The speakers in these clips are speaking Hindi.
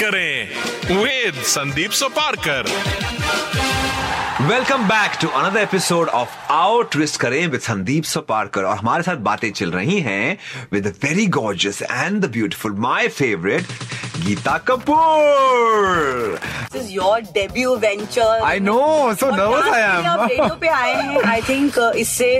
करें with Sandip Soparkar welcome back to another episode of our twist करें विद संदीप सोपारकर और हमारे साथ बातें चल रही हैं with very gorgeous and the beautiful my favourite Geeta Kapoor. This is your debut venture. I know, so और nervous I am. आप रेडियो पे आए हैं। आई थिंक इससे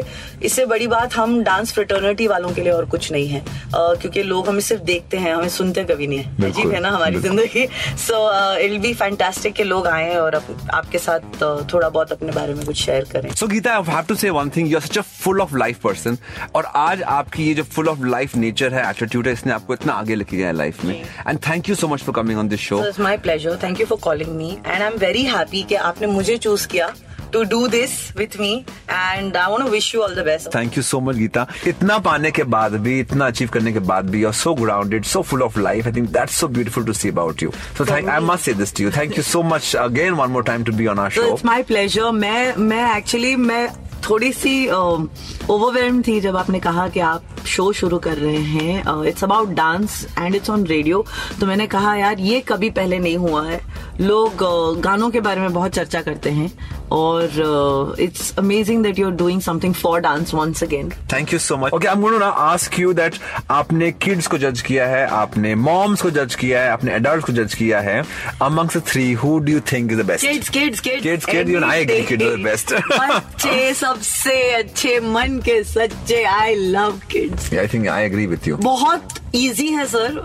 इससे बड़ी बात हम डांस फ्रेटर्निटी वालों के लिए और कुछ नहीं है। Uh, क्योंकि लोग हमें सिर्फ़ देखते हैं हमें सुनते कभी नहीं है। अजीब है ना हमारी ज़िंदगी। So it will be fantastic के लोग आए और अप, आपके साथ uh, थोड़ा बहुत अपने बारे में कुछ शेयर करें। So Geeta I have to say one thing you are such a full of life person और आज आपकी ये जो फुल ऑफ़ लाइफ नेचर है एटीट्यूड है इसने आपको इतना आगे लेके गया है लाइफ में। And thank you so much for coming on this show it's my pleasure thank you for calling me and I am very happy कि आपने मुझे चूज़ किया to do this with me and I want to wish you all the best thank you so much Geeta इतना पाने के बाद भी इतना अचीव करने के बाद भी you are so grounded so full of life I think that's so beautiful to see about you so thank I must say this to you thank you so much again one more time to be on our तो शो इट्स माय प्लेजर मैं मैं एक्चुअली मैं थोड़ी सी ओवरवेल्म थी जब आपने कहा कि आप शो शुरू कर रहे हैं it's about dance and it's on radio तो मैंने कहा यार ये कभी पहले नहीं हुआ है। लोग uh, गानों के बारे में बहुत चर्चा करते हैं और it's amazing that you are doing something for dance once again thank you so much okay I am gonna ask you that आपने किड्स को जज किया है आपने मॉम्स को जज किया है आपने एडल्ट को जज किया है. Amongst three who do you think is the best kids kids kids kids, you and I agree, kids are the best. बच्चे सबसे अच्छे मन के सच्चे I love kids I think I agree with you बहुत इजी है सर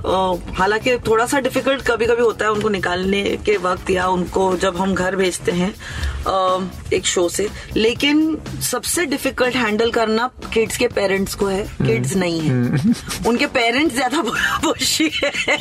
हालाँकि थोड़ा सा डिफ़िकल्ट कभी कभी होता है उनको निकालने के वक्त या उनको जब हम घर भेजते हैं एक शो से. लेकिन सबसे डिफ़िकल्ट हैंडल करना किड्स के पेरेंट्स को है. किड्स नहीं है. उनके पेरेंट्स ज़्यादा बुशी है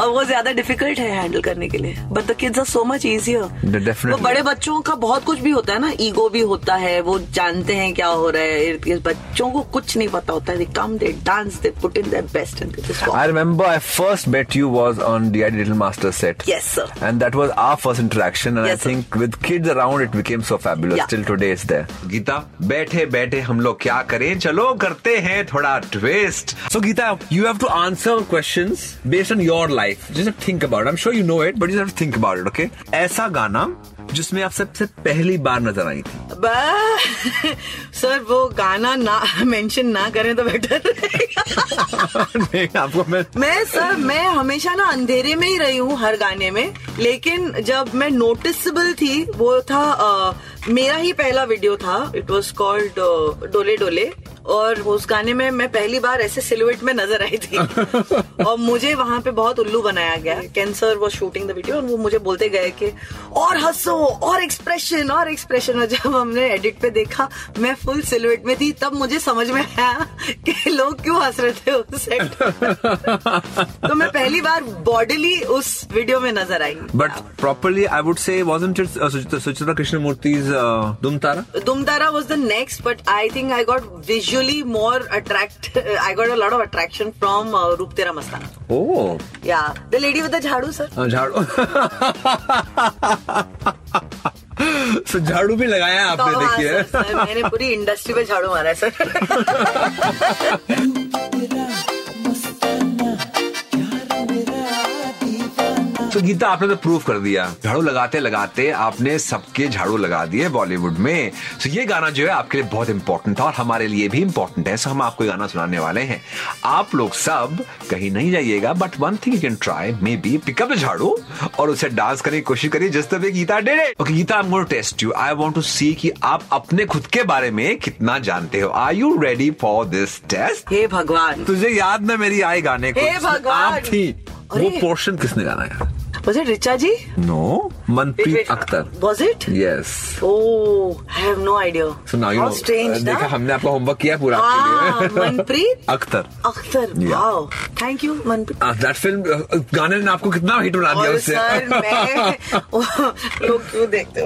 और वो ज़्यादा डिफ़िकल्ट है हैंडल करने के लिए. But the kids are so much easier. वो बड़े बच्चों का बहुत कुछ भी होता है ना. ईगो भी होता है. वो जानते हैं क्या हो रहा है. बच्चों को कुछ नहीं पता होता. है they come they dance they put in their best and I remember I first met you was on the Little Master set. Yes, sir. And that was our first interaction. And Yes, I sir. think with kids around, it became so fabulous. Yeah. Till today, it's there. Geeta, बैठे बैठे हम लोग क्या करें चलो करते हैं थोड़ा twist. So Geeta, you have to answer questions based on your life. Just think about it. I'm sure you know it, but you have to think about it, okay? ऐसा गाना जिसमें आप सबसे पहली बार नज़र आई थी सर वो गाना ना मेंशन ना करें तो बेटर आपको मैं मैं सर मैं हमेशा ना अंधेरे में ही रही हूँ हर गाने में लेकिन जब मैं नोटिसबल थी वो था आ, मेरा ही पहला वीडियो था इट वॉज़ कॉल्ड डोले डोले। और उस गाने में मैं पहली बार ऐसे सिलुएट में नज़र आई थी। और मुझे वहाँ पे बहुत उल्लू बनाया गया। कैंसर वो शूटिंग द वीडियो और वो मुझे बोलते गए कि और हंसो और एक्सप्रेशन और एक्सप्रेशन और जब हमने एडिट पे देखा मैं फुल सिलुएट में थी तब मुझे समझ में आया कि लोग क्यों हंस रहे थे उस सेट तो मैं पहली बार बॉडीली उस वीडियो में नज़र आई। But properly, I would say, wasn't it uh, Suchitra, Krishnamurti's uh, Dum Tara? Dumtara was the next, but I think I got visually more attract. I got a lot of attraction from uh, Roop Tera Mastana. Oh, Yeah, the lady with the jhadu, sir. uh, jhadu. so झाड़ू भी लगाया तो आपने हाँ, देखिए मैंने पूरी इंडस्ट्री पे झाड़ू मारा है सर तो गीता आपने तो प्रूव कर दिया। झाड़ू लगाते लगाते आपने सबके झाड़ू लगा दिए बॉलीवुड में। तो ये गाना जो है आपके लिए बहुत इंपॉर्टेंट था और हमारे लिए भी इंपॉर्टेंट है। सो हम आपको गाना सुनाने वाले हैं। आप लोग सब कहीं नहीं जाइएगा but one thing you can try maybe pick up the झाड़ू और उसे डांस करने की कोशिश करिए जिस तरह Geeta day okay Geeta I am test you I want to see कि आप अपने खुद के बारे में कितना जानते हो। Are you ready for this test हे भगवान। तुझे याद ना मेरी आई गाने को? हे भगवान! आप थी। वो! पोर्शन किसने गाना है? Was it Richa ji no. Manpreet Akhtar Was it? Yes Oh, I have no idea. How strange, देखा हमने आपका होमवर्क किया पूरा हाँ, आपके लिए। Manpreet Akhtar Akhtar Yeah. Thank you Manpreet that film गाने ने आपको कितना हिट बना दिया उससे? सर मैं लोग क्यों देखते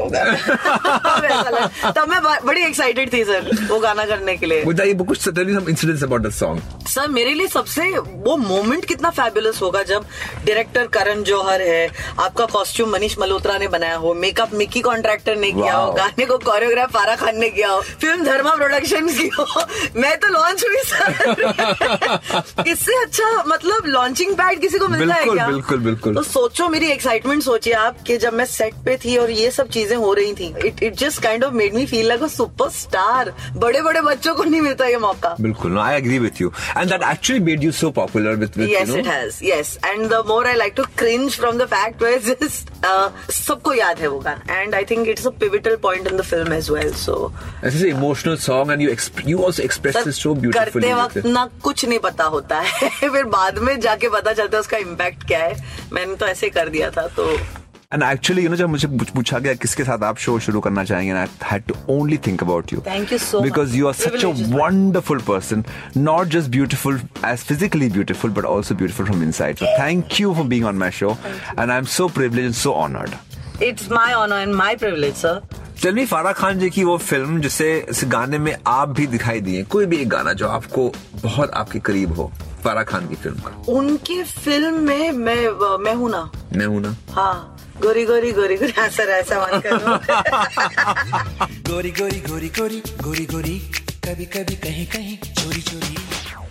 वैसा तब मैं बड़ी एक्साइटेड थी सर वो गाना करने के लिए। बताइए कुछ tell me some incidents about the song sir मेरे लिए सबसे वो मोमेंट कितना फैबुलस होगा जब डायरेक्टर करण जौहर है आपका कॉस्ट्यूम मनीष मल्होत्रा ने बनाया हो मेकअप मिक्की कॉन्ट्रैक्टर ने किया हो गाने को कोरियोग्राफ फारा खान ने किया हो फ़िल्म धर्मा प्रोडक्शन की हो। मैं तो लॉन्च हुई सर। इससे अच्छा मतलब लॉन्चिंग पैड किसी को मिलता है क्या? बिल्कुल, बिल्कुल। तो सोचो मेरी एक्साइटमेंट सोचिए आप कि जब मैं सेट पे थी और ये सब चीज़ें हो रही थी it it just kind of made me feel like a superstar बड़े बड़े बच्चों को नहीं मिलता ये मौका। बिल्कुल I agree with you and that actually made you so popular it has. Yes, and the more I like to cringe from the fact where it's just uh, Uh, सबको याद है वो गाना। And I think it's a pivotal point in the film as well so it's an emotional song and you you also express this so beautifully करते वक्त ना कुछ नहीं पता होता है। फिर बाद में जाके पता चलता है उसका इंपैक्ट क्या है। मैंने तो ऐसे कर दिया था तो एंड एक्चुअली यू नो जब मुझे पूछा गया किसके साथ आप शो शुरू करना चाहेंगे I had to only think about you thank you so because you are such a wonderful person not just beautiful as physically beautiful but also beautiful from inside thank you for being on my show and I am so privilege so honoured it's my honour and my privilege sir चलिए फारा खान जी की वो फ़िल्म जिसे इस गाने में आप भी दिखाई दिए कोई भी एक गाना जो आपको बहुत आपके करीब हो फारा खान की फ़िल्म का उनके फ़िल्म में मैं मैं हूँ ना। मैं हूँ ना? हाँ। गोरी गोरी गोरी गोरी हाँ सर, ऐसा मान करो। गोरी गोरी गोरी गोरी गोरी गोरी, कभी कभी, कहीं कहीं, चोरी चोरी।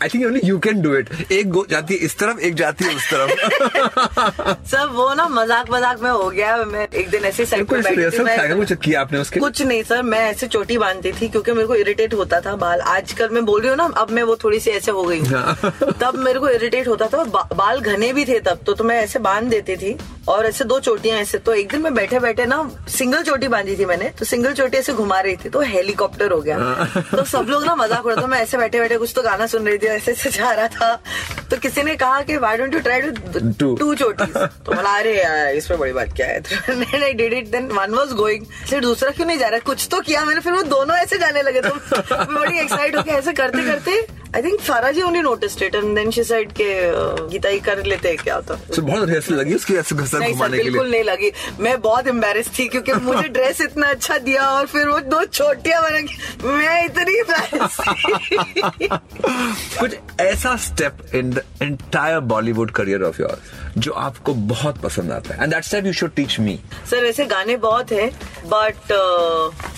I think only you can do it एक जाती है इस तरफ़ एक जाती है उस तरफ़. सर वो ना मज़ाक मज़ाक में हो गया। मैं एक दिन ऐसे थी था कुछ किया आपने उसके? कुछ नहीं सर मैं ऐसे चोटी बांधती थी क्योंकि मेरे को इरिटेट होता था बाल। आजकल मैं बोल रही हूँ ना अब मैं वो थोड़ी सी ऐसे हो गई तब मेरे को इरिटेट होता था बा, बाल घने भी थे तब तो, तो मैं ऐसे बाँध देती थी। और ऐसे दो चोटियाँ ऐसे तो एक दिन मैं बैठे बैठे ना सिंगल चोटी बांधी थी मैंने तो सिंगल चोटी ऐसे घुमा रही थी तो हेलीकॉप्टर हो गया। तो सब लोग ना मज़ाक उड़ा तो मैं ऐसे बैठे बैठे कुछ तो गाना सुन रही थी ऐसे ऐसे जा रहा था। तो किसी ने कहा कि why don't you try to to चोटी तो बोला अरे यार इसमें बड़ी बात क्या है? तो I did it then one was going फिर दूसरा क्यों नहीं जा रहा? कुछ तो किया मैंने फिर वो दोनों ऐसे जाने लगे। तो बड़ी एक्साइट होकर ऐसे करते करते I think Farah ji only noticed it and then she said के गीता ही कर लेते हैं क्या होता तो बहुत रिहर्सल लगी उसकी ऐसे घसर घुमाने के बिल्कुल लिए नहीं लगी। मैं बहुत एम्बेरस थी क्योंकि मुझे ड्रेस इतना अच्छा दिया और फिर वो दो छोटियाँ बना के- मैं इतनी कुछ ऐसा step in the entire Bollywood career of yours जो आपको बहुत पसंद आता है। And that step you should teach me sir ऐसे गाने बहुत है but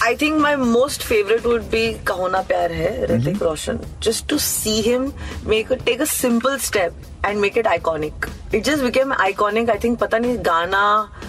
I think my most favourite would be Kaho Naa Pyaar Hai Hrithik Roshan just to see him make take a simple step and make it iconic it just became iconic I think पता नहीं गाना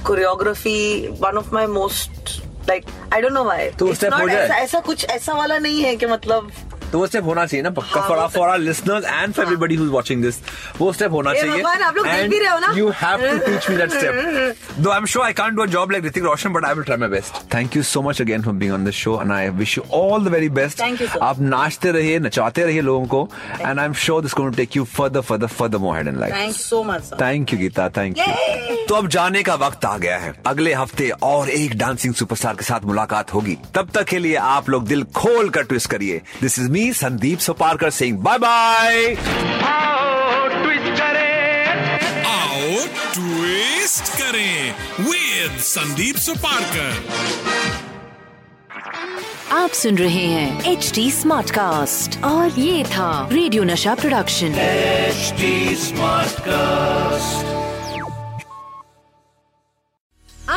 choreography one of my most like I don't know why तो step हो जाए। ऐसा, ऐसा कुछ ऐसा वाला नहीं है कि मतलब तो वो स्टेप होना चाहिए ना पक्का फॉर वो for our listeners and for everybody who. Is watching this वो स्टेप होना ए चाहिए भगवान, आप लोग देख भी रहे हो ना? You have to teach me that step though I am sure I can't do a job like Hrithik Roshan but I will try my best thank you so much again for being on the show and I wish you all the very best. आप नाचते रहिए नचाते रहिए लोगों को and I am sure this going to take you further further further more head in life thank so much sir thank you Geeta thank you तो अब जाने का वक्त आ गया है। अगले हफ़्ते और एक डांसिंग सुपरस्टार के साथ मुलाकात होगी। तब तक के लिए आप लोग दिल खोल कर ट्विस्ट करिए। This is me Sandeep Suparkar Singh. Bye bye आओ ट्विस्ट करें विद संदीप सुपारकर. आप सुन रहे हैं एच डी स्मार्ट कास्ट और ये था radio Nasha production HD smart Smartcast.